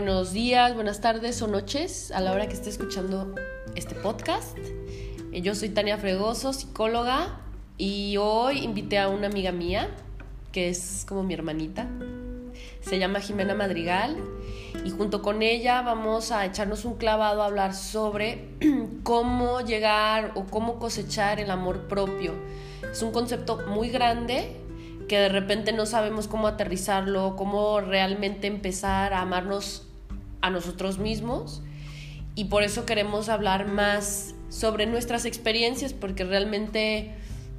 buenos días, buenas tardes o noches a la hora que esté escuchando este podcast. Eh, yo soy Tania Fregoso, psicóloga, y hoy invité a una amiga mía, que es como mi hermanita. Se llama Jimena Madrigal y junto con ella vamos a echarnos un clavado a hablar sobre cómo llegar o cómo cosechar el amor propio. Es un concepto muy grande que de repente no sabemos cómo aterrizarlo, cómo realmente empezar a amarnos a nosotros mismos y por eso queremos hablar más sobre nuestras experiencias porque realmente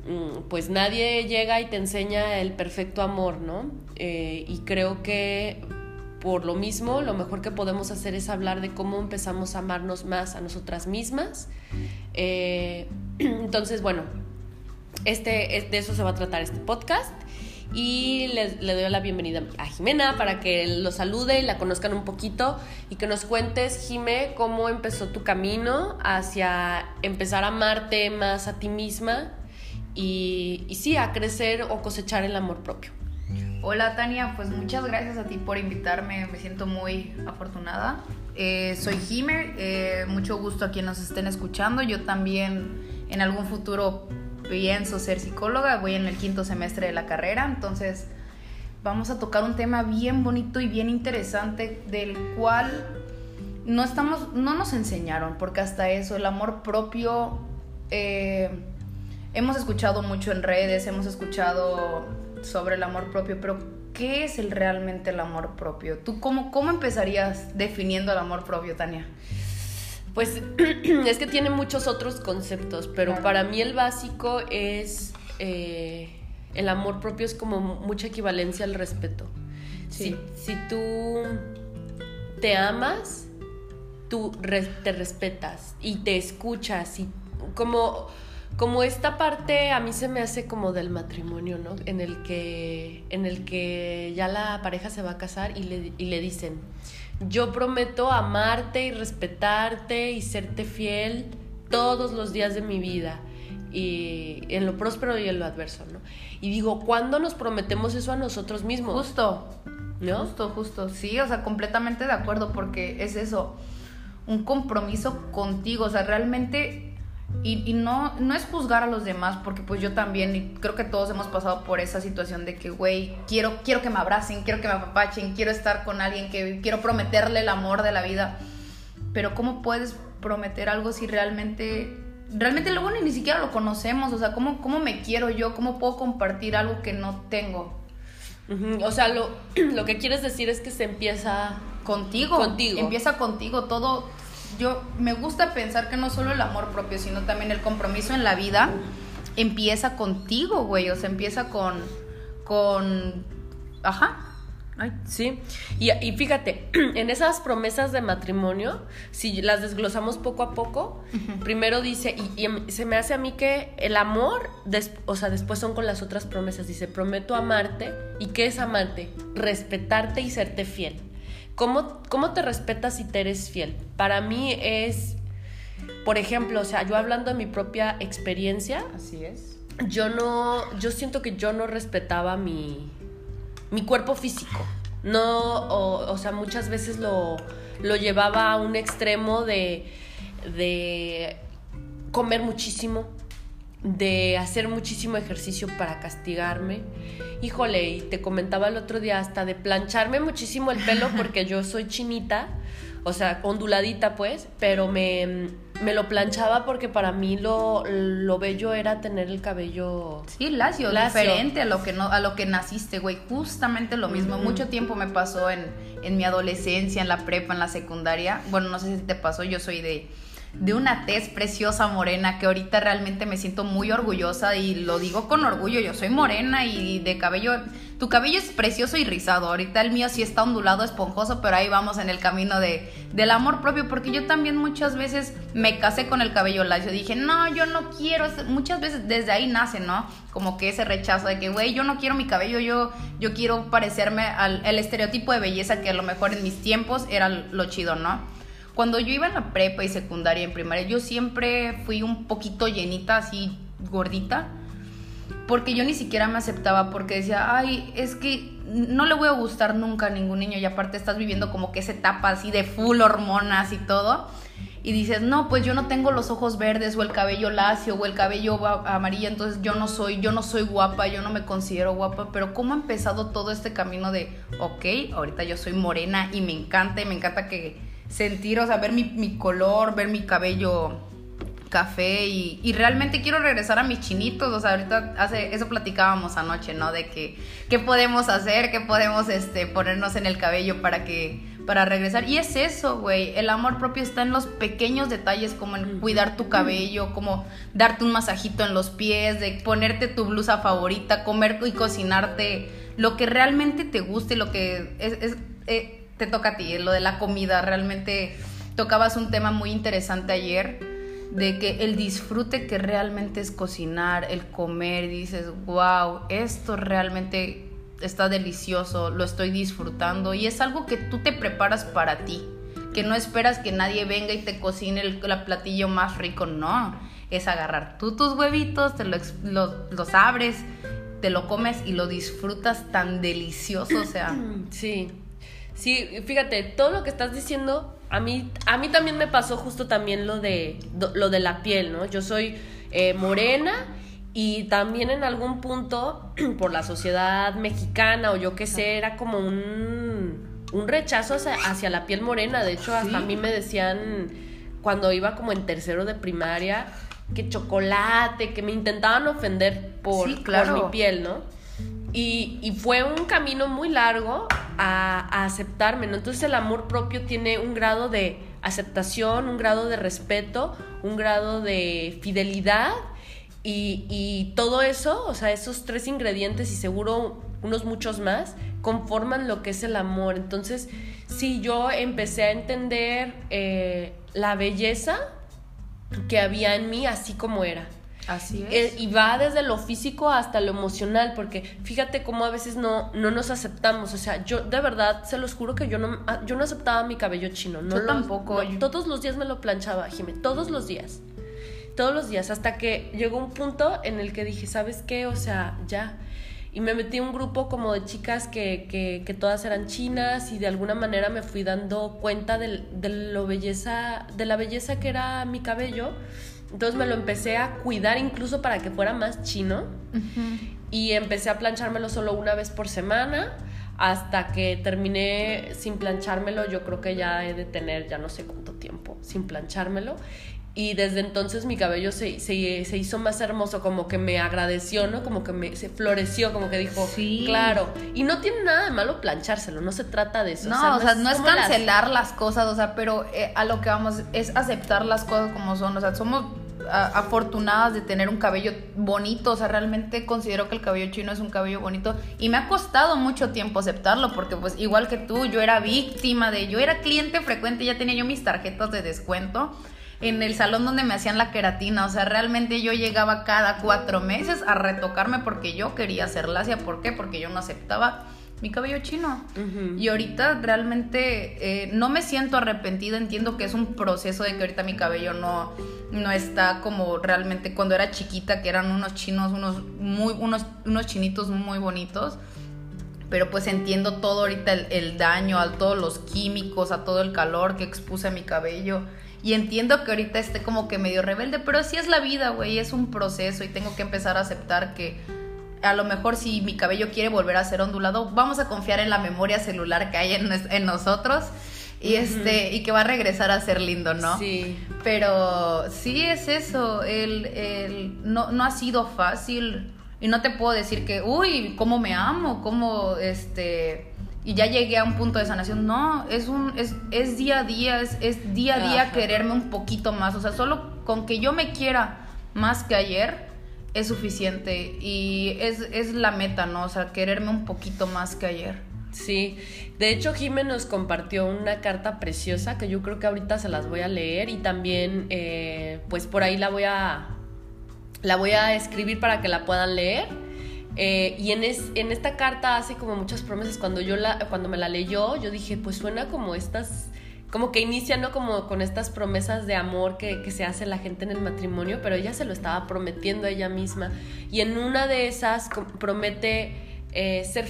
mm, pues nadie llega y te enseña el perfecto amor, ¿no? Eh, y creo que por lo mismo lo mejor que podemos hacer es hablar de cómo empezamos a amarnos más a nosotras mismas. Eh, entonces, bueno, este, de eso se va a tratar este podcast y le, doy la bienvenida a Jimena para que lo salude y la conozcan un poquito y que nos cuentes, Jime, cómo empezó tu camino hacia empezar a amarte más a ti misma y, sí, a crecer o cosechar el amor propio. Hola Tania, pues muchas gracias a ti por invitarme, me siento muy afortunada. Eh, soy Jime, eh, mucho gusto a quienes nos estén escuchando. Yo también en algún futuro pienso ser psicóloga, voy en el quinto semestre de la carrera, entonces vamos a tocar un tema bien bonito y bien interesante del cual no estamos, no nos enseñaron, porque hasta eso, el amor propio, eh, hemos escuchado mucho en redes, hemos escuchado sobre el amor propio, pero ¿qué es el, realmente el amor propio? ¿Tú cómo, cómo empezarías definiendo el amor propio, Tania? Pues es que tiene muchos otros conceptos, pero para mí el básico es eh, el amor propio es como mucha equivalencia al respeto. Si, tú te amas, tú te respetas y te escuchas y como como esta parte a mí se me hace como del matrimonio, ¿no? En el que en el que ya la pareja se va a casar y le, y le dicen yo prometo amarte y respetarte y serte fiel todos los días de mi vida, y en lo próspero y en lo adverso, ¿no? Y digo, ¿cuándo nos prometemos eso a nosotros mismos? Justo, ¿no? Justo, justo, sí, o sea, completamente de acuerdo, porque es eso, un compromiso contigo, o sea, realmente y, no, no es juzgar a los demás, porque pues yo también, y creo que todos hemos pasado por esa situación de que, güey, quiero, quiero que me abracen, quiero que me apapachen, quiero estar con alguien, que quiero prometerle el amor de la vida. Pero ¿cómo puedes prometer algo si realmente, realmente luego ni, ni siquiera lo conocemos? O sea, ¿cómo, ¿cómo me quiero yo? ¿Cómo puedo compartir algo que no tengo? O sea, lo, lo que quieres decir es que se empieza contigo. Contigo. Empieza contigo. Todo, yo me gusta pensar que no solo el amor propio, sino también el compromiso en la vida empieza contigo, güey, o sea, empieza con, con, ajá. Ay, sí, y, y, fíjate, en esas promesas de matrimonio, si las desglosamos poco a poco, primero dice, y, y, se me hace a mí que el amor, o sea, después son con las otras promesas, dice, prometo amarte, ¿y qué es amarte? Respetarte y serte fiel. ¿Cómo, te respetas y te eres fiel? Para mí es, por ejemplo, o sea, yo hablando de mi propia experiencia. Así es. Yo no, yo siento que yo no respetaba mi, mi cuerpo físico. No, o, sea, muchas veces lo, lo llevaba a un extremo de, de comer muchísimo, de hacer muchísimo ejercicio para castigarme. Híjole, y te comentaba el otro día hasta de plancharme muchísimo el pelo porque yo soy chinita, o sea, onduladita pues, pero me, me lo planchaba porque para mí lo, lo bello era tener el cabello sí lacio, diferente a lo que no a lo que naciste güey. Justamente lo mismo. Mucho tiempo me pasó en, en mi adolescencia en la prepa en la secundaria. Bueno no sé si te pasó yo soy de de una tez preciosa morena que ahorita realmente me siento muy orgullosa y lo digo con orgullo, yo soy morena y de cabello, tu cabello es precioso y rizado, ahorita el mío sí está ondulado, esponjoso, pero ahí vamos en el camino de, del amor propio, porque yo también muchas veces me casé con el cabello lacio, dije, no, yo no quiero, muchas veces desde ahí nace, ¿no? Como que ese rechazo de que, güey, yo no quiero mi cabello, yo, yo quiero parecerme al el estereotipo de belleza que a lo mejor en mis tiempos era lo chido, ¿no? Cuando yo iba en la prepa y secundaria en primaria, yo siempre fui un poquito llenita, así gordita. porque yo ni siquiera me aceptaba porque decía, ay, es que no le voy a gustar nunca a ningún niño y aparte estás viviendo como que esa etapa así de full hormonas y todo. Y dices, no, pues yo no tengo los ojos verdes o el cabello lacio o el cabello amarillo, entonces yo no soy, yo no soy guapa, yo no me considero guapa, pero cómo ha empezado todo este camino de, ok, ahorita yo soy morena y me encanta y me encanta que sentir, o sea, ver mi, mi color, ver mi cabello café y, realmente quiero regresar a mis chinitos, o sea, ahorita hace, eso platicábamos anoche, ¿no? De que, qué podemos hacer, qué podemos este, ponernos en el cabello para que, para regresar. Y es eso, güey, el amor propio está en los pequeños detalles, como en cuidar tu cabello, como darte un masajito en los pies, de ponerte tu blusa favorita, comer y cocinarte lo que realmente te guste, lo que es, eh, te toca a ti, lo de la comida, realmente tocabas un tema muy interesante ayer de que el disfrute que realmente es cocinar, el comer, dices, wow, esto realmente está delicioso, lo estoy disfrutando y es algo que tú te preparas para ti, que no esperas que nadie venga y te cocine el platillo más rico, no, es agarrar tú tus huevitos, te los abres, te lo comes y lo disfrutas tan delicioso, o sea. Sí, sí, fíjate, todo lo que estás diciendo a mí, a mí también me pasó justo también lo de, lo de la piel, ¿no? Yo soy eh, morena y también en algún punto, por la sociedad mexicana o yo qué sé, era como un, un rechazo hacia, la piel morena. De hecho, hasta a mí me decían cuando iba como en tercero de primaria que chocolate, que me intentaban ofender por, por mi piel, ¿no? Y, fue un camino muy largo a, aceptarme, ¿no? Entonces el amor propio tiene un grado de aceptación, un grado de respeto, un grado de fidelidad y, todo eso, o sea, esos tres ingredientes y seguro unos muchos más, conforman lo que es el amor. Entonces, sí, yo empecé a entender eh, la belleza que había en mí así como era. Así es. Y va desde lo físico hasta lo emocional, porque fíjate cómo a veces no, no nos aceptamos. O sea, yo de verdad se los juro que yo no, ah, yo no aceptaba mi cabello chino. No yo tampoco. todos los días me lo planchaba, Jimé, todos los días. Todos los días, hasta que llegó un punto en el que dije, ¿sabes qué? O sea, ya. Y me metí en un grupo como de chicas que, que, que, todas eran chinas y de alguna manera me fui dando cuenta de, de, lo belleza, de la belleza que era mi cabello entonces me lo empecé a cuidar incluso para que fuera más chino. Y empecé a planchármelo solo una vez por semana hasta que terminé sin planchármelo. Yo creo que ya he de tener ya no sé cuánto tiempo sin planchármelo. Y desde entonces mi cabello se, se, hizo más hermoso, como que me agradeció, ¿no? Como que me, se floreció, como que dijo, sí. claro. Y no tiene nada de malo planchárselo, no se trata de eso. No, o sea, no, es, cancelar las... cosas, o sea, pero eh, a lo que vamos es aceptar las cosas como son. O sea, somos afortunadas de tener un cabello bonito, o sea, realmente considero que el cabello chino es un cabello bonito y me ha costado mucho tiempo aceptarlo porque pues igual que tú, yo era víctima de, yo era cliente frecuente, ya tenía yo mis tarjetas de descuento en el salón donde me hacían la queratina. O sea, realmente yo llegaba cada cuatro meses a retocarme porque yo quería hacer lacia. ¿Por qué? Porque yo no aceptaba mi cabello chino. Y ahorita realmente eh, no me siento arrepentida. Entiendo que es un proceso de que ahorita mi cabello no, no está como realmente cuando era chiquita, que eran unos chinos, unos, muy, unos, unos chinitos muy bonitos pero pues entiendo todo ahorita el, el, daño, a todos los químicos, a todo el calor que expuse a mi cabello. Y entiendo que ahorita esté como que medio rebelde, pero así es la vida, güey, es un proceso y tengo que empezar a aceptar que a lo mejor si mi cabello quiere volver a ser ondulado, vamos a confiar en la memoria celular que hay en, en nosotros y este y que va a regresar a ser lindo, ¿no? Sí. Pero sí es eso, el, el no, no ha sido fácil y no te puedo decir que, uy, cómo me amo, cómo este y ya llegué a un punto de sanación. No, es un es, es día a día, es, es día a día quererme un poquito más. O sea, solo con que yo me quiera más que ayer es suficiente. Y es, es la meta, ¿no? O sea, quererme un poquito más que ayer. Sí, de hecho Jimé nos compartió una carta preciosa que yo creo que ahorita se las voy a leer y también eh, pues por ahí la voy a la voy a escribir para que la puedan leer eh, y en, en esta carta hace como muchas promesas. Cuando, yo la, cuando me la leyó, yo dije, pues suena como estas como que inicia, ¿no? Como con estas promesas de amor que, que, se hace la gente en el matrimonio, pero ella se lo estaba prometiendo a ella misma. Y en una de esas promete eh, ser,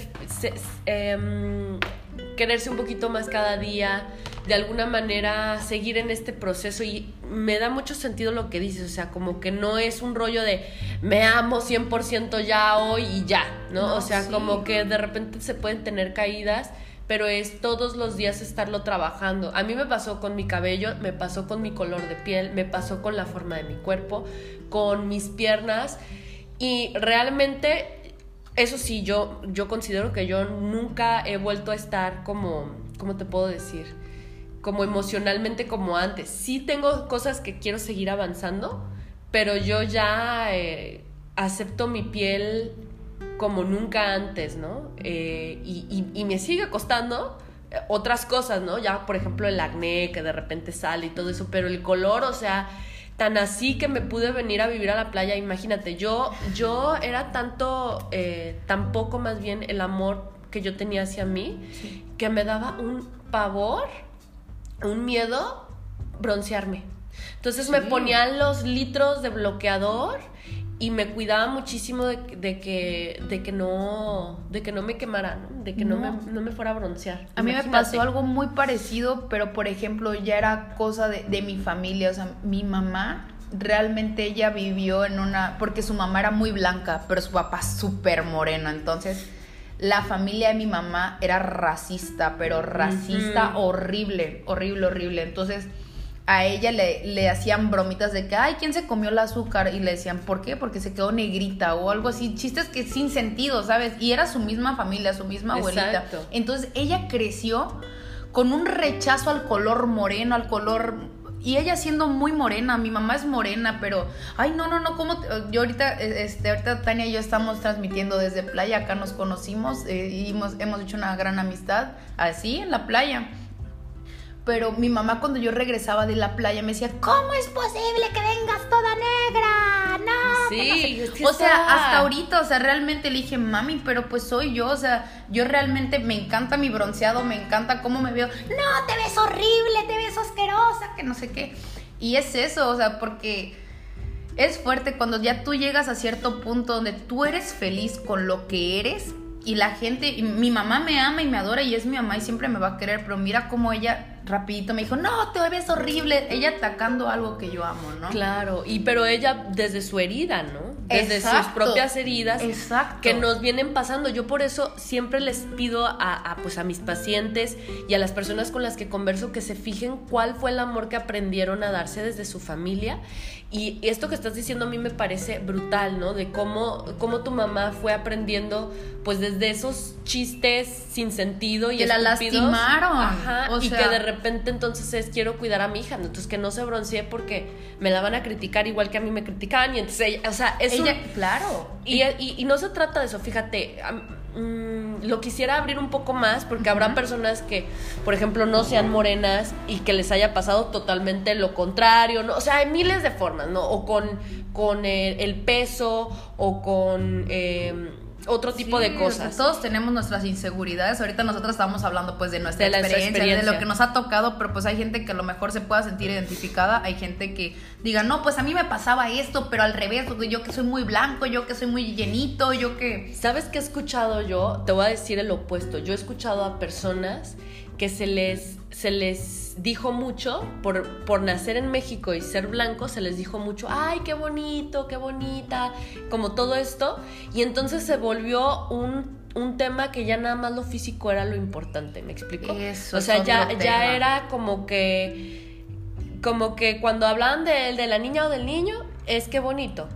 em, quererse un poquito más cada día, de alguna manera seguir en este proceso y me da mucho sentido lo que dices, o sea, como que no es un rollo de me amo 100% ya hoy y ya, ¿no? o sea, como que de repente se pueden tener caídas pero es todos los días estarlo trabajando. A mí me pasó con mi cabello, me pasó con mi color de piel, me pasó con la forma de mi cuerpo, con mis piernas y realmente eso sí yo yo considero que yo nunca he vuelto a estar como cómo te puedo decir como emocionalmente como antes. Sí tengo cosas que quiero seguir avanzando, pero yo ya eh, acepto mi piel como nunca antes, ¿no? Eh, y, me sigue costando eh, otras cosas, ¿no? Ya, por ejemplo, el acné que de repente sale y todo eso, pero el color, o sea, tan así que me pude venir a vivir a la playa, imagínate, yo, yo era tanto, eh, tan poco más bien el amor que yo tenía hacia mí, que me daba un pavor, un miedo broncearme. Entonces me ponían los litros de bloqueador y me cuidaba muchísimo de, que, de, que, no, de que no me quemara, de que no, me, no me, fuera a broncear. A mí me pasó algo muy parecido, pero por ejemplo ya era cosa de, de mi familia, o sea, mi mamá realmente ella vivió en una, porque su mamá era muy blanca, pero su papá súper moreno, entonces la familia de mi mamá era racista, pero racista horrible, horrible, horrible, entonces a ella le, le, hacían bromitas de que, ay, ¿quién se comió el azúcar? Y le decían, ¿por qué? Porque se quedó negrita o algo así. Chistes que sin sentido, ¿sabes? Y era su misma familia, su misma abuelita. Entonces ella creció con un rechazo al color moreno, al color... Y ella siendo muy morena, mi mamá es morena, pero, ay, no, no, no, ¿cómo? Yo ahorita, este, ahorita Tania y yo estamos transmitiendo desde playa, acá nos conocimos eh, y hemos, hemos hecho una gran amistad así en la playa pero mi mamá cuando yo regresaba de la playa me decía, ¿cómo es posible que vengas toda negra? No. Sí, o sea, hasta ahorita, o sea, realmente le dije, mami, pero pues soy yo, o sea, yo realmente me encanta mi bronceado, me encanta cómo me veo. No, te ves horrible, te ves asquerosa, que no sé qué. Y es eso, o sea, porque es fuerte cuando ya tú llegas a cierto punto donde tú eres feliz con lo que eres y la gente, mi mamá me ama y me adora y es mi mamá y siempre me va a querer, pero mira cómo ella rapidito me dijo, no, te ves horrible, ella atacando algo que yo amo, ¿no? Claro, y pero ella desde su herida, ¿no? Desde sus propias heridas Exacto. que nos vienen pasando. Yo por eso siempre les pido a, pues a mis pacientes y a las personas con las que converso que se fijen cuál fue el amor que aprendieron a darse desde su familia. Y esto que estás diciendo a mí me parece brutal, ¿no? De cómo, cómo tu mamá fue aprendiendo, pues desde esos chistes sin sentido y que la lastimaron. Ajá, y que de repente entonces es quiero cuidar a mi hija, entonces que no se broncee porque me la van a criticar igual que a mí me criticaban y entonces ella, o sea, es ella, claro. Y, y, no se trata de eso, fíjate, mm, lo quisiera abrir un poco más porque habrá personas que, por ejemplo, no sean morenas y que les haya pasado totalmente lo contrario, ¿no? O sea, hay miles de formas, ¿no? O con, con el, peso o con... Eh, otro tipo de cosas. todos tenemos nuestras inseguridades. Ahorita nosotros estamos hablando pues de nuestra experiencia, de lo que nos ha tocado, pero pues hay gente que a lo mejor se pueda sentir identificada. Hay gente que diga, no, pues a mí me pasaba esto, pero al revés, yo que soy muy blanco, yo que soy muy llenito, yo que... ¿Sabes qué he escuchado yo? Te voy a decir el opuesto. Yo he escuchado a personas que se les, se les dijo mucho, por, por nacer en México y ser blanco, se les dijo mucho, ay, qué bonito, qué bonita, como todo esto, y entonces se volvió un, un tema que ya nada más lo físico era lo importante, ¿me explico? Eso o sea, ya, ya era como que, como que cuando hablaban de, de la niña o del niño, es que bonito,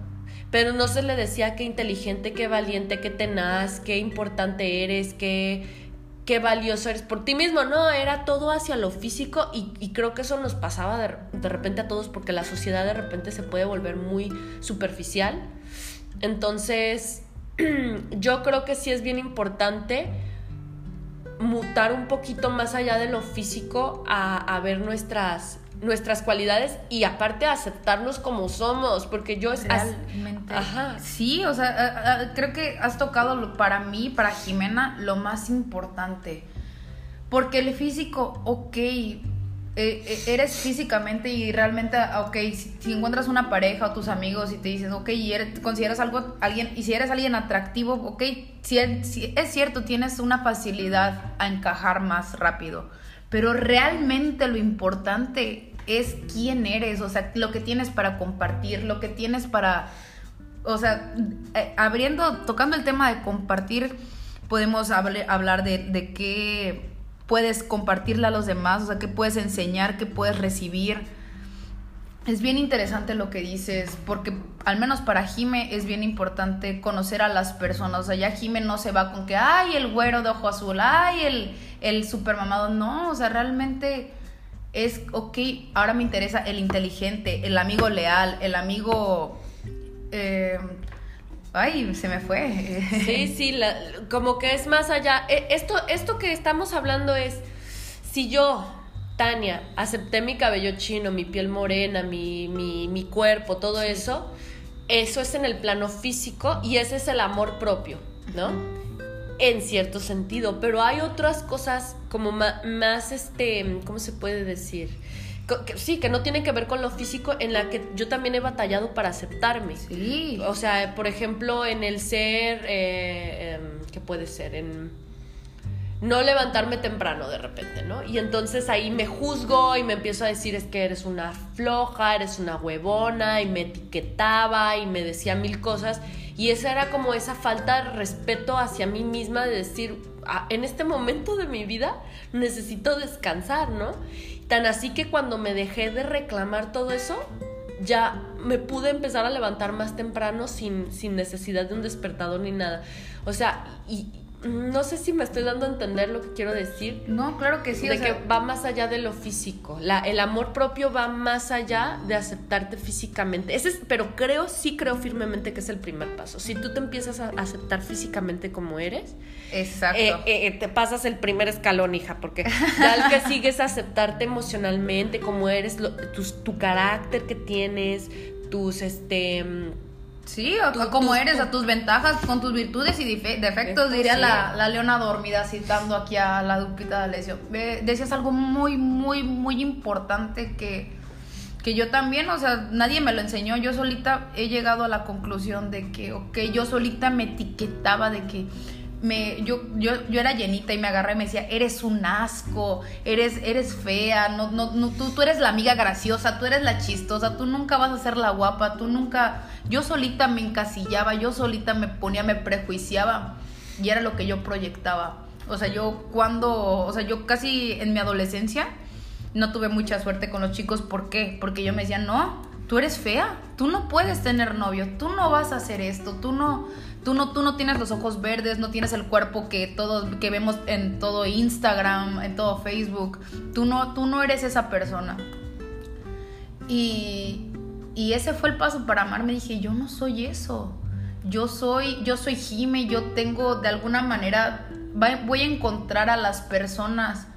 pero no se le decía qué inteligente, qué valiente, qué tenaz, qué importante eres, qué qué valioso eres por ti mismo, no, era todo hacia lo físico y, creo que eso nos pasaba de, de, repente a todos porque la sociedad de repente se puede volver muy superficial. Entonces, yo creo que sí es bien importante mutar un poquito más allá de lo físico a, a ver nuestras nuestras cualidades y aparte aceptarnos como somos, porque yo es realmente. Ajá. Sí, o sea, creo que has tocado para mí, para Jimena, lo más importante. Porque el físico, ok, eh, eh, eres físicamente y realmente, ok, si, encuentras una pareja o tus amigos y te dicen, ok, y eres, consideras algo, alguien, y si eres alguien atractivo, ok, si es cierto, tienes una facilidad a encajar más rápido, pero realmente lo importante es quién eres, o sea, lo que tienes para compartir, lo que tienes para, o sea, eh, abriendo, tocando el tema de compartir, podemos hablar de, qué puedes compartirle a los demás, o sea, qué puedes enseñar, qué puedes recibir. Es bien interesante lo que dices, porque al menos para Jime es bien importante conocer a las personas. O sea, ya Jime no se va con que, ay, el güero de ojo azul, ay, el, el super mamado. No, o sea, realmente es, ok, ahora me interesa el inteligente, el amigo leal, el amigo... Eh, ay, se me fue. Sí, sí, como que es más allá. E, esto, esto que estamos hablando es, si yo, Tania, acepté mi cabello chino, mi piel morena, mi, mi, mi cuerpo, todo eso, eso es en el plano físico y ese es el amor propio, ¿no? En cierto sentido, pero hay otras cosas como más, este, ¿cómo se puede decir? sí, que no tiene que ver con lo físico, en la que yo también he batallado para aceptarme. Sí. O sea, por ejemplo, en el ser, eh, em, ¿qué puede ser? En no levantarme temprano de repente, ¿no? Y entonces ahí me juzgo y me empiezo a decir es que eres una floja, eres una huevona y me etiquetaba y me decía mil cosas y esa era como esa falta de respeto hacia mí misma de decir, ah, en este momento de mi vida necesito descansar, ¿no? Tan así que cuando me dejé de reclamar todo eso, ya me pude empezar a levantar más temprano sin, sin necesidad de un despertador ni nada. O sea, y, no sé si me estoy dando a entender lo que quiero decir. No, claro que sí. De que va más allá de lo físico. La, el amor propio va más allá de aceptarte físicamente. Ese es, pero creo, sí creo firmemente que es el primer paso. Si tú te empiezas a aceptar físicamente como eres, Exacto. Eh, eh, te pasas el primer escalón, hija, porque ya el que sigues aceptarte emocionalmente como eres, tu carácter que tienes, tus este Sí, o como eres, a tus ventajas, con tus virtudes y defectos, diría la, la, leona dormida citando aquí a la Dupita de Alessio. decías algo muy, muy, muy importante que, que yo también, o sea, nadie me lo enseñó, yo solita he llegado a la conclusión de que, ok, yo solita me etiquetaba de que me, yo, yo, yo era llenita y me agarré y me decía, eres un asco, eres, eres fea, no, no, no, tú, tú eres la amiga graciosa, tú eres la chistosa, tú nunca vas a ser la guapa, tú nunca... Yo solita me encasillaba, yo solita me ponía, me prejuiciaba y era lo que yo proyectaba. O sea, yo cuando, o sea, yo casi en mi adolescencia no tuve mucha suerte con los chicos, ¿por qué? Porque yo me decía, no, tú eres fea, tú no puedes tener novio, tú no vas a hacer esto, tú no Tú no, tú no tienes los ojos verdes, no tienes el cuerpo que todos que vemos en todo Instagram, en todo Facebook. Tú no, tú no eres esa persona. Y, y ese fue el paso para amarme. Dije, yo no soy eso. Yo soy, yo soy Jime, yo tengo de alguna manera, voy a encontrar a las personas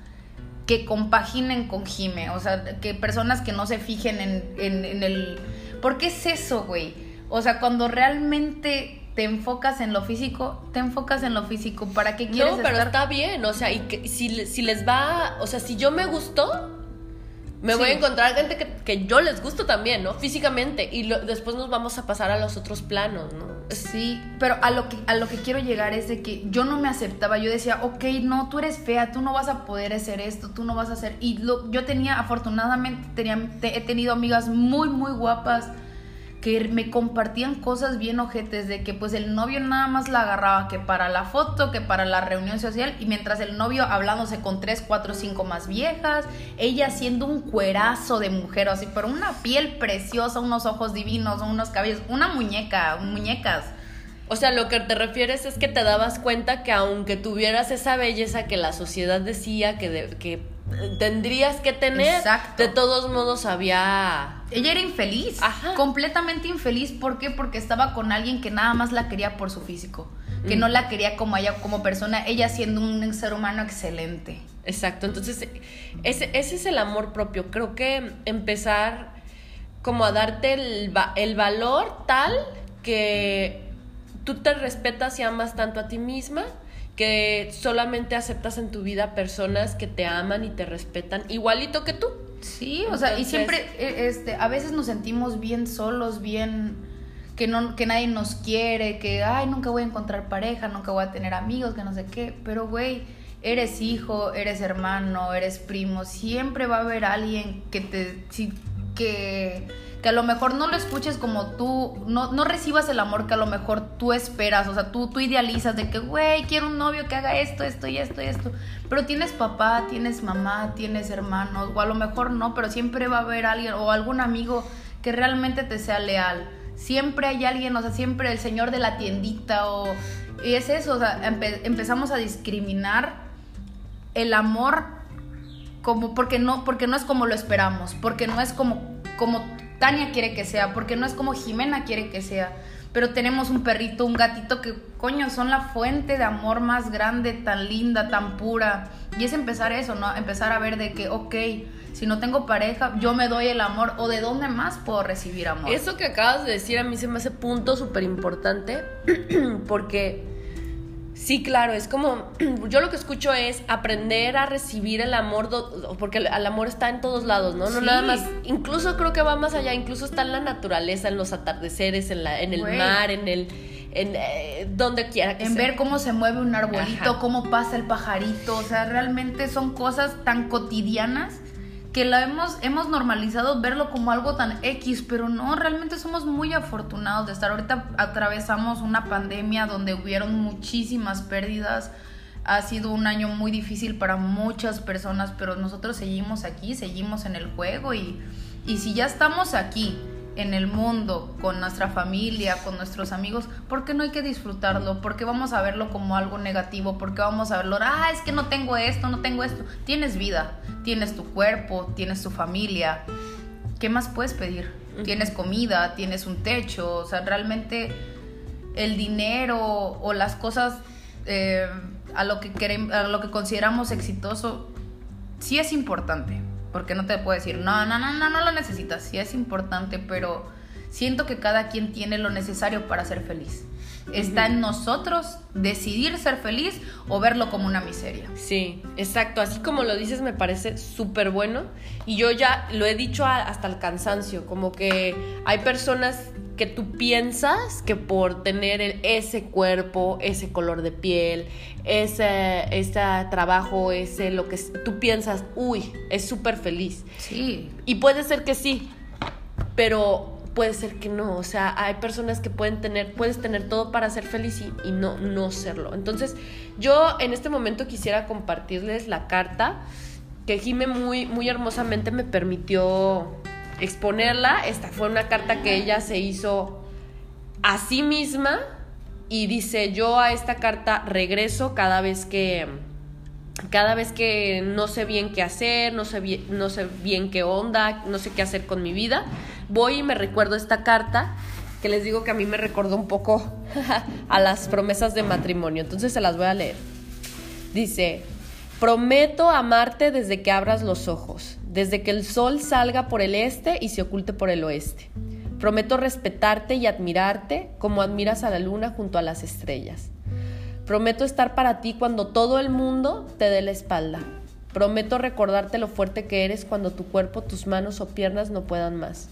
que compaginen con Jime. O sea, que personas que no se fijen en, en, en el... ¿Por qué es eso, güey? O sea, cuando realmente te enfocas en lo físico, te enfocas en lo físico. ¿Para qué quieres No, pero está bien, o sea, y que, si, si les va, o sea, si yo me gustó, me voy a encontrar gente que, que, yo les gusto también, ¿no? Físicamente. Y después nos vamos a pasar a los otros planos, ¿no? Sí, pero a lo, que, a lo que quiero llegar es de que yo no me aceptaba. Yo decía, ok, no, tú eres fea, tú no vas a poder hacer esto, tú no vas a hacer... Y lo, yo tenía, afortunadamente, tenía, he tenido amigas muy, muy guapas que me compartían cosas bien ojetes de que pues el novio nada más la agarraba que para la foto, que para la reunión social y mientras el novio hablándose con tres, cuatro, cinco más viejas, ella siendo un cuerazo de mujer, así, pero una piel preciosa, unos ojos divinos, unos cabellos, una muñeca, muñecas. O sea, lo que te refieres es que te dabas cuenta que aunque tuvieras esa belleza que la sociedad decía que, que tendrías que tener, de todos modos había... Ella era infeliz, completamente infeliz. ¿Por qué? Porque estaba con alguien que nada más la quería por su físico, que mm. no la quería como ella como persona, ella siendo un ser humano excelente. Exacto, entonces ese, ese es el amor propio. Creo que empezar como a darte el, el valor tal que tú te respetas y amas tanto a ti misma que solamente aceptas en tu vida personas que te aman y te respetan igualito que tú. Sí, o sea, y siempre, e, este, a veces nos sentimos bien solos, bien que no que nadie nos quiere, que ay, nunca voy a encontrar pareja, nunca voy a tener amigos, que no sé qué, pero güey, eres hijo, eres hermano, eres primo, siempre va a haber alguien que te que que a lo mejor no lo escuches como tú, no, no recibas el amor que a lo mejor tú esperas, o sea, tú, tú idealizas de que, güey, quiero un novio que haga esto, esto y esto y esto, pero tienes papá, tienes mamá, tienes hermanos, o a lo mejor no, pero siempre va a haber alguien o algún amigo que realmente te sea leal. Siempre hay alguien, o sea, siempre el señor de la tiendita o... Y es eso, o sea, empezamos a discriminar el amor como porque no porque no es como lo esperamos, porque no es como como Tania quiere que sea, porque no es como Jimena quiere que sea. Pero tenemos un perrito, un gatito que, coño, son la fuente de amor más grande, tan linda, tan pura. Y es empezar eso, ¿no? Empezar a ver de que, ok, si no tengo pareja, yo me doy el amor. ¿O de dónde más puedo recibir amor? Eso que acabas de decir a mí se me hace punto súper importante, porque Sí, claro, es como, yo lo que escucho es aprender a recibir el amor, porque el, amor está en todos lados, ¿no? No nada más, incluso creo que va más allá, incluso está en la naturaleza, en los atardeceres, en, la, en el mar, en el, en eh, donde quiera que En ver cómo se mueve un arbolito, cómo pasa el pajarito, o sea, realmente son cosas tan cotidianas que la hemos, hemos normalizado verlo como algo tan X, pero no, realmente somos muy afortunados de estar. Ahorita atravesamos una pandemia donde hubieron muchísimas pérdidas. Ha sido un año muy difícil para muchas personas, pero nosotros seguimos aquí, seguimos en el juego y, y si ya estamos aquí, en el mundo, con nuestra familia, con nuestros amigos, ¿por qué no hay que disfrutarlo? ¿Por qué vamos a verlo como algo negativo? ¿Por qué vamos a verlo, ah, es que no tengo esto, no tengo esto? Tienes vida, tienes tu cuerpo, tienes tu familia. ¿Qué más puedes pedir? Tienes comida, tienes un techo, o sea, realmente el dinero o las cosas eh, a, lo que queremos, a lo que consideramos exitoso sí es importante porque no te puedo decir, no, no, no, no, no lo necesitas, sí es importante, pero siento que cada quien tiene lo necesario para ser feliz. Está en nosotros decidir ser feliz o verlo como una miseria. Sí, exacto. Así como lo dices, me parece súper bueno. Y yo ya lo he dicho hasta el cansancio, como que hay personas que tú piensas que por tener ese cuerpo, ese color de piel, ese, ese trabajo, ese lo que tú piensas, uy, es súper feliz. Sí. Y puede ser que sí, pero puede ser que no. O sea, hay personas que pueden tener, puedes tener todo para ser feliz y, no, no serlo. Entonces, yo en este momento quisiera compartirles la carta que Jime muy, muy hermosamente me permitió exponerla. Esta fue una carta que ella se hizo a sí misma y dice, yo a esta carta regreso cada vez que cada vez que no sé bien qué hacer, no sé bien, no sé bien qué onda, no sé qué hacer con mi vida, voy y me recuerdo esta carta que les digo que a mí me recordó un poco a las promesas de matrimonio. Entonces se las voy a leer. Dice, prometo amarte desde que abras los ojos, desde que el sol salga por el este y se oculte por el oeste. Prometo respetarte y admirarte como admiras a la luna junto a las estrellas. Prometo estar para ti cuando todo el mundo te dé la espalda. Prometo recordarte lo fuerte que eres cuando tu cuerpo, tus manos o piernas no puedan más.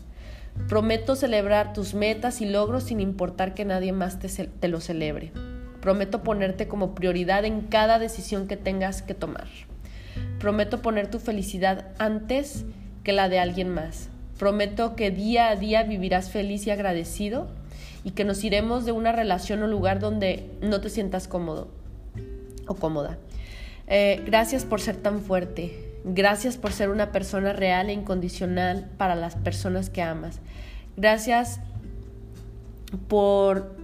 Prometo celebrar tus metas y logros sin importar que nadie más te, lo celebre. Prometo ponerte como prioridad en cada decisión que tengas que tomar. Prometo poner tu felicidad antes que la de alguien más. Prometo que día a día vivirás feliz y agradecido y que nos iremos de una relación o lugar donde no te sientas cómodo o cómoda. Eh, gracias por ser tan fuerte. Gracias por ser una persona real e incondicional para las personas que amas. Gracias por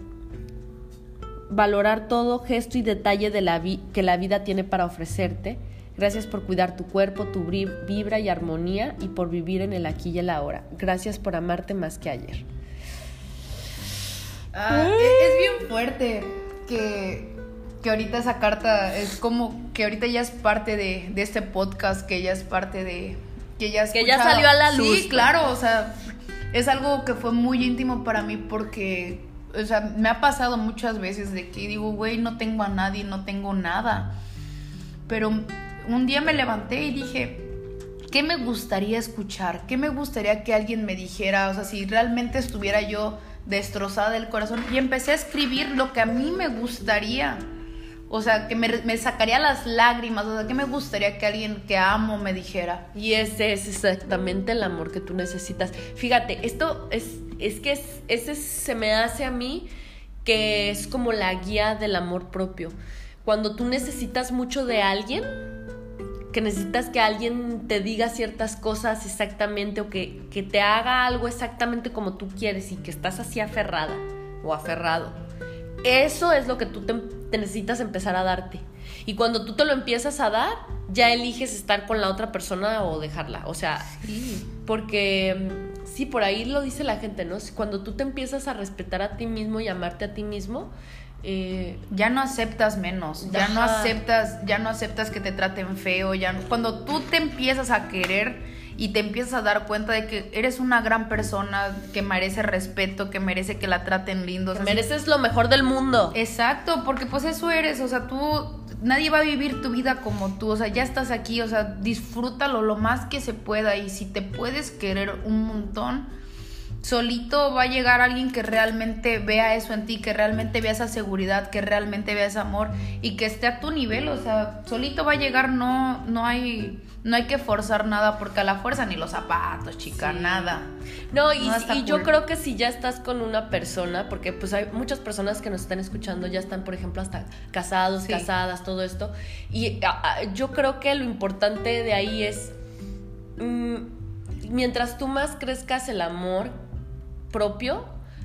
valorar todo gesto y detalle de la que la vida tiene para ofrecerte Gracias por cuidar tu cuerpo, tu vibra y armonía y por vivir en el aquí y el ahora. Gracias por amarte más que ayer. Ah, e-, es bien fuerte que, que ahorita esa carta es como que ahorita ya es parte de, este podcast, que ya es parte de... Que ya, que ya salió a la luz. Sí, claro, o sea, es algo que fue muy íntimo para mí porque, o sea, me ha pasado muchas veces de que digo, güey, no tengo a nadie, no tengo nada. Pero un día me levanté y dije, ¿qué me gustaría escuchar? ¿Qué me gustaría que alguien me dijera? O sea, si realmente estuviera yo destrozada del corazón y empecé a escribir lo que a mí me gustaría. O sea, que me, sacaría las lágrimas, o sea, que me gustaría que alguien que amo me dijera. Y ese es exactamente el amor que tú necesitas. Fíjate, esto es, es que ese se me hace a mí que es como la guía del amor propio. Cuando tú necesitas mucho de alguien, que necesitas que alguien te diga ciertas cosas exactamente o que, que te haga algo exactamente como tú quieres y que estás así aferrada o aferrado. Eso es lo que tú te, necesitas empezar a darte. Y cuando tú te lo empiezas a dar, ya eliges estar con la otra persona o dejarla. O sea, porque sí, por ahí lo dice la gente, ¿no? Cuando tú te empiezas a respetar a ti mismo y amarte a ti mismo, eh, ya no aceptas menos, ya no aceptas, ya no aceptas que te traten feo, ya cuando tú te empiezas a querer y te empiezas a dar cuenta de que eres una gran persona que merece respeto, que merece que la traten lindo, mereces lo mejor del mundo. Exacto, porque pues eso eres, o sea, tú nadie va a vivir tu vida como tú, o sea, ya estás aquí, o sea, disfrútalo lo más que se pueda y si te puedes querer un montón, solito va a llegar alguien que realmente vea eso en ti, que realmente vea esa seguridad, que realmente vea ese amor y que esté a tu nivel, o sea, solito va a llegar, no, no hay, no hay que forzar nada porque a la fuerza ni los zapatos, chica, nada. No, y, y yo creo que si ya estás con una persona, porque pues hay muchas personas que nos están escuchando, ya están, por ejemplo, hasta casados, casadas, todo esto, y yo creo que lo importante de ahí es... Mm, mientras tú más crezcas el amor, propio,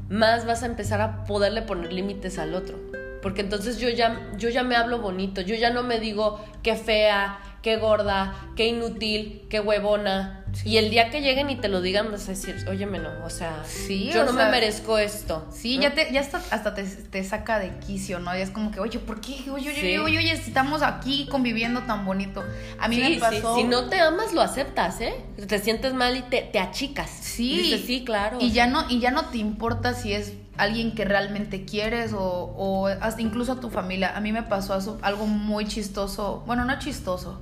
más vas a empezar a poderle poner límites al otro. Porque entonces yo ya, yo ya me hablo bonito, yo ya no me digo qué fea, qué gorda, qué inútil, qué huevona. Y el día que lleguen y te lo digan, vas a decir, óyemelo, o sea, yo no me merezco esto. Sí, ya, te, ya hasta, hasta te, saca de quicio, ¿no? Ya es como que, oye, ¿por qué? Oye, oye, oye, oye, estamos aquí conviviendo tan bonito. A mí me pasó. Si no te amas, lo aceptas, ¿eh? Te sientes mal y te, te achicas. Sí. sí, claro. Y ya, no, y ya no te importa si es alguien que realmente quieres o, o hasta incluso a tu familia. A mí me pasó algo muy chistoso, bueno, no chistoso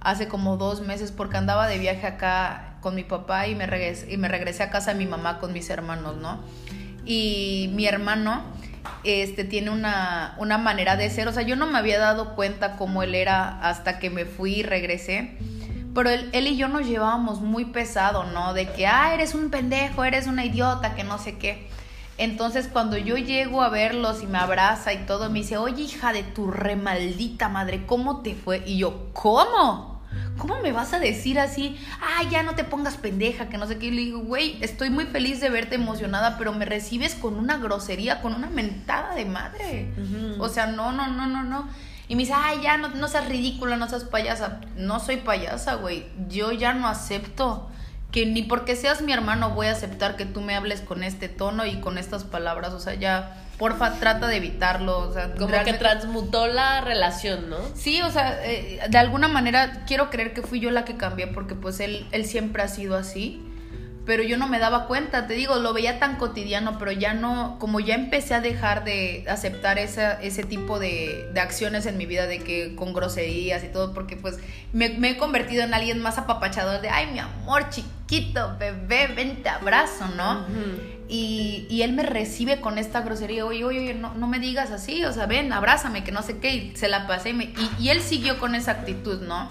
hace como dos meses porque andaba de viaje acá con mi papá y me regresé, y me regresé a casa de mi mamá con mis hermanos, ¿no? Y mi hermano este, tiene una, una manera de ser, o sea, yo no me había dado cuenta cómo él era hasta que me fui y regresé. Pero él, él, y yo nos llevábamos muy pesado, ¿no? De que, ah, eres un pendejo, eres una idiota, que no sé qué. Entonces cuando yo llego a verlos y me abraza y todo, me dice, oye hija de tu remaldita madre, ¿cómo te fue? Y yo, ¿cómo? ¿Cómo me vas a decir así? Ah, ya no te pongas pendeja, que no sé qué. Y le digo, güey, estoy muy feliz de verte emocionada, pero me recibes con una grosería, con una mentada de madre. O sea, no, no, no, no, no. Y me dice, ay, ya no, no seas ridícula, no seas payasa. No soy payasa, güey. Yo ya no acepto que ni porque seas mi hermano voy a aceptar que tú me hables con este tono y con estas palabras, o sea, ya porfa trata de evitarlo, o sea, como que transmutó la relación, ¿no? Sí, o sea, eh, de alguna manera quiero creer que fui yo la que cambié porque pues él él siempre ha sido así pero yo no me daba cuenta, te digo, lo veía tan cotidiano, pero ya no, como ya empecé a dejar de aceptar esa, ese tipo de, de acciones en mi vida, de que con groserías y todo, porque pues me, he convertido en alguien más apapachador de, ay, mi amor chiquito, bebé, ven, te abrazo, ¿no? Y, él me recibe con esta grosería, oye, oye, oye, no, no, me digas así, o sea, ven, abrázame, que no sé qué, y se la pasé, y, y él siguió con esa actitud, ¿no?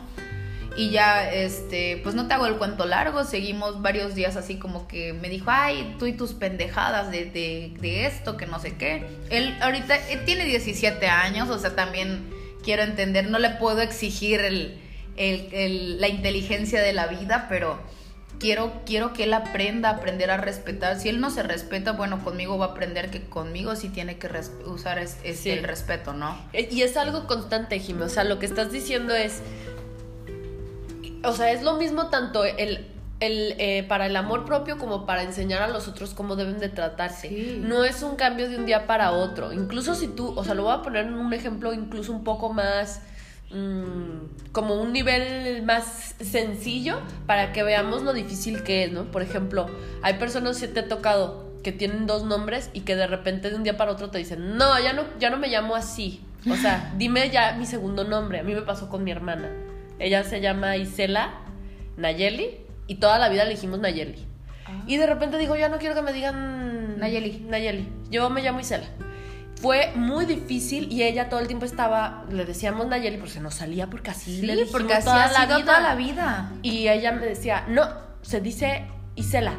Y ya, este, pues no te hago el cuento largo, seguimos varios días así como que me dijo, ay, tú y tus pendejadas de, de, esto, que no sé qué. Él ahorita tiene 17 años, o sea, también quiero entender, no le puedo exigir el, el, la inteligencia de la vida, pero quiero, quiero que él aprenda a aprender a respetar. Si él no se respeta, bueno, conmigo va a aprender que conmigo sí tiene que usar es, el respeto, ¿no? Y es algo constante, Jimmy. O sea, lo que estás diciendo es o sea, es lo mismo tanto el, el, eh, para el amor propio como para enseñar a los otros cómo deben de tratarse. No es un cambio de un día para otro. Incluso si tú, o sea, lo voy a poner en un ejemplo incluso un poco más, mm, como un nivel más sencillo para que veamos lo difícil que es, ¿no? Por ejemplo, hay personas que te ha tocado que tienen dos nombres y que de repente de un día para otro te dicen, no, ya no, ya no me llamo así. O sea, dime ya mi segundo nombre. A mí me pasó con mi hermana. Ella se llama Isela. Nayeli y toda la vida le dijimos Nayeli. Ah. Y de repente dijo, ya no quiero que me digan Nayeli. Nayeli. Yo me llamo Isela. Fue muy difícil y ella todo el tiempo estaba, le decíamos Nayeli porque se nos salía porque así le dijimos porque toda, la vida. toda la vida. Y ella me decía, no, se dice Isela.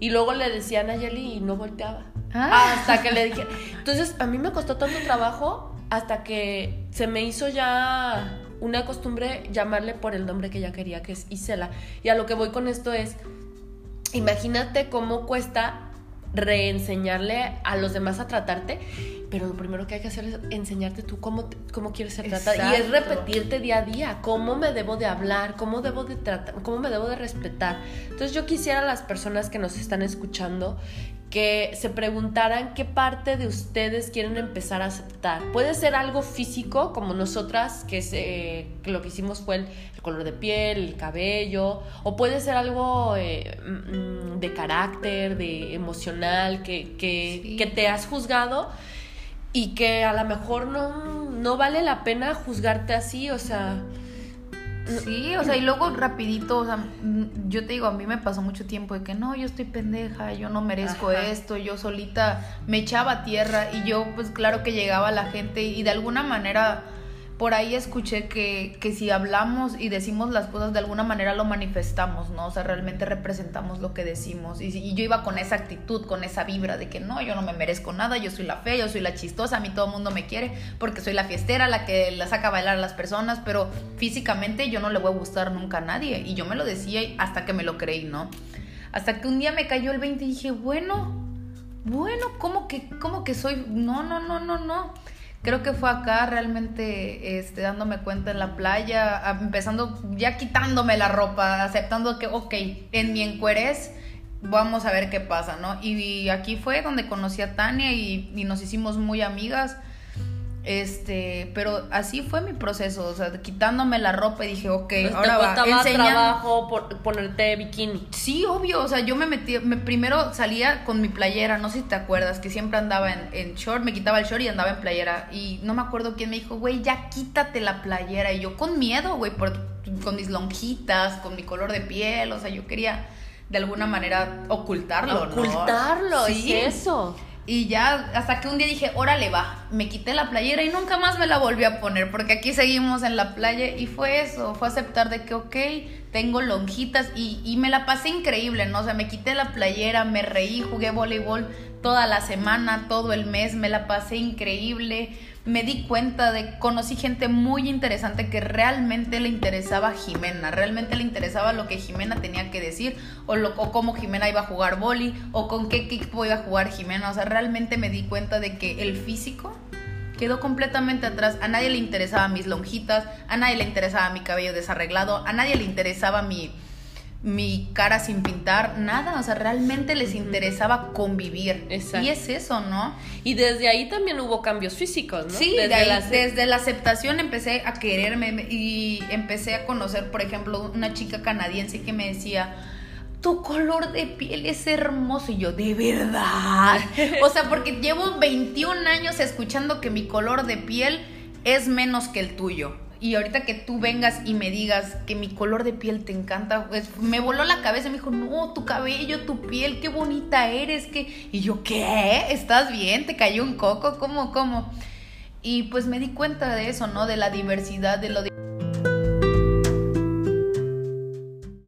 Y luego le decía Nayeli y no volteaba. Ah. Hasta que le dije. Entonces, a mí me costó tanto trabajo hasta que se me hizo ya una costumbre llamarle por el nombre que ella quería, que es Isela. Y a lo que voy con esto es, imagínate cómo cuesta reenseñarle a los demás a tratarte, pero lo primero que hay que hacer es enseñarte tú cómo, cómo quieres ser tratada. Y es repetirte día a día, cómo me debo de hablar, cómo debo de tratar, cómo me debo de respetar. Entonces yo quisiera a las personas que nos están escuchando que se preguntaran qué parte de ustedes quieren empezar a aceptar. Puede ser algo físico, como nosotras, que, se, lo que hicimos fue el, color de piel, el cabello, o puede ser algo eh, mm, de carácter, de emocional, que, que, te has juzgado y que a lo mejor no, no vale la pena juzgarte así, o sea... Sí, o sea, y luego rapidito, o sea, mm, yo te digo, a mí me pasó mucho tiempo de que no, yo estoy pendeja, yo no merezco esto, yo solita me echaba a tierra y yo pues claro que llegaba la gente y de alguna manera por ahí escuché que, que, si hablamos y decimos las cosas de alguna manera lo manifestamos, ¿no? O sea, realmente representamos lo que decimos. Y, yo iba con esa actitud, con esa vibra de que no, yo no me merezco nada, yo soy la fea, yo soy la chistosa, a mí todo el mundo me quiere porque soy la fiestera, la que la saca a bailar a las personas, pero físicamente yo no le voy a gustar nunca a nadie. Y yo me lo decía hasta que me lo creí, ¿no? Hasta que un día me cayó el 20 y dije, bueno, bueno, ¿cómo que, cómo que soy? No, no, no, no, no creo que fue acá realmente este, dándome cuenta en la playa, empezando ya quitándome la ropa, aceptando que, ok, en mi encuerez vamos a ver qué pasa, ¿no? Y, aquí fue donde conocí a Tania y, y nos hicimos muy amigas. Este, pero así fue mi proceso, o sea, quitándome la ropa y dije, ok, pues ahora va. trabajo por ponerte bikini. Sí, obvio, o sea, yo me metí, me, primero salía con mi playera, no sé si te acuerdas, que siempre andaba en, en short, me quitaba el short y andaba en playera. Y no me acuerdo quién me dijo, güey, ya quítate la playera. Y yo con miedo, güey, con mis lonjitas, con mi color de piel, o sea, yo quería de alguna manera ocultarlo, Ocultarlo, y eso. Y ya hasta que un día dije, órale va, me quité la playera y nunca más me la volví a poner porque aquí seguimos en la playa y fue eso, fue aceptar de que, ok, tengo lonjitas y, y me la pasé increíble, ¿no? O sea, me quité la playera, me reí, jugué voleibol toda la semana, todo el mes, me la pasé increíble me di cuenta de, conocí gente muy interesante que realmente le interesaba a Jimena, realmente le interesaba lo que Jimena tenía que decir, o, lo, o cómo Jimena iba a jugar boli, o con qué equipo iba a jugar Jimena, o sea, realmente me di cuenta de que el físico quedó completamente atrás, a nadie le interesaba mis lonjitas, a nadie le interesaba mi cabello desarreglado, a nadie le interesaba mi mi cara sin pintar, nada, o sea, realmente les interesaba convivir. Y es eso, ¿no? Y desde ahí también hubo cambios físicos, ¿no? Sí, desde, la... desde la aceptación empecé a quererme y empecé a conocer, por ejemplo, una chica canadiense que me decía, tu color de piel es hermoso. Y yo, de verdad. o sea, porque llevo 21 años escuchando que mi color de piel es menos que el tuyo y ahorita que tú vengas y me digas que mi color de piel te encanta, pues me voló la cabeza me dijo, no, tu cabello, tu piel, qué bonita eres, que... Y yo, ¿qué? ¿Estás bien? ¿Te cayó un coco? ¿Cómo, cómo? Y pues me di cuenta de eso, ¿no? De la diversidad, de lo...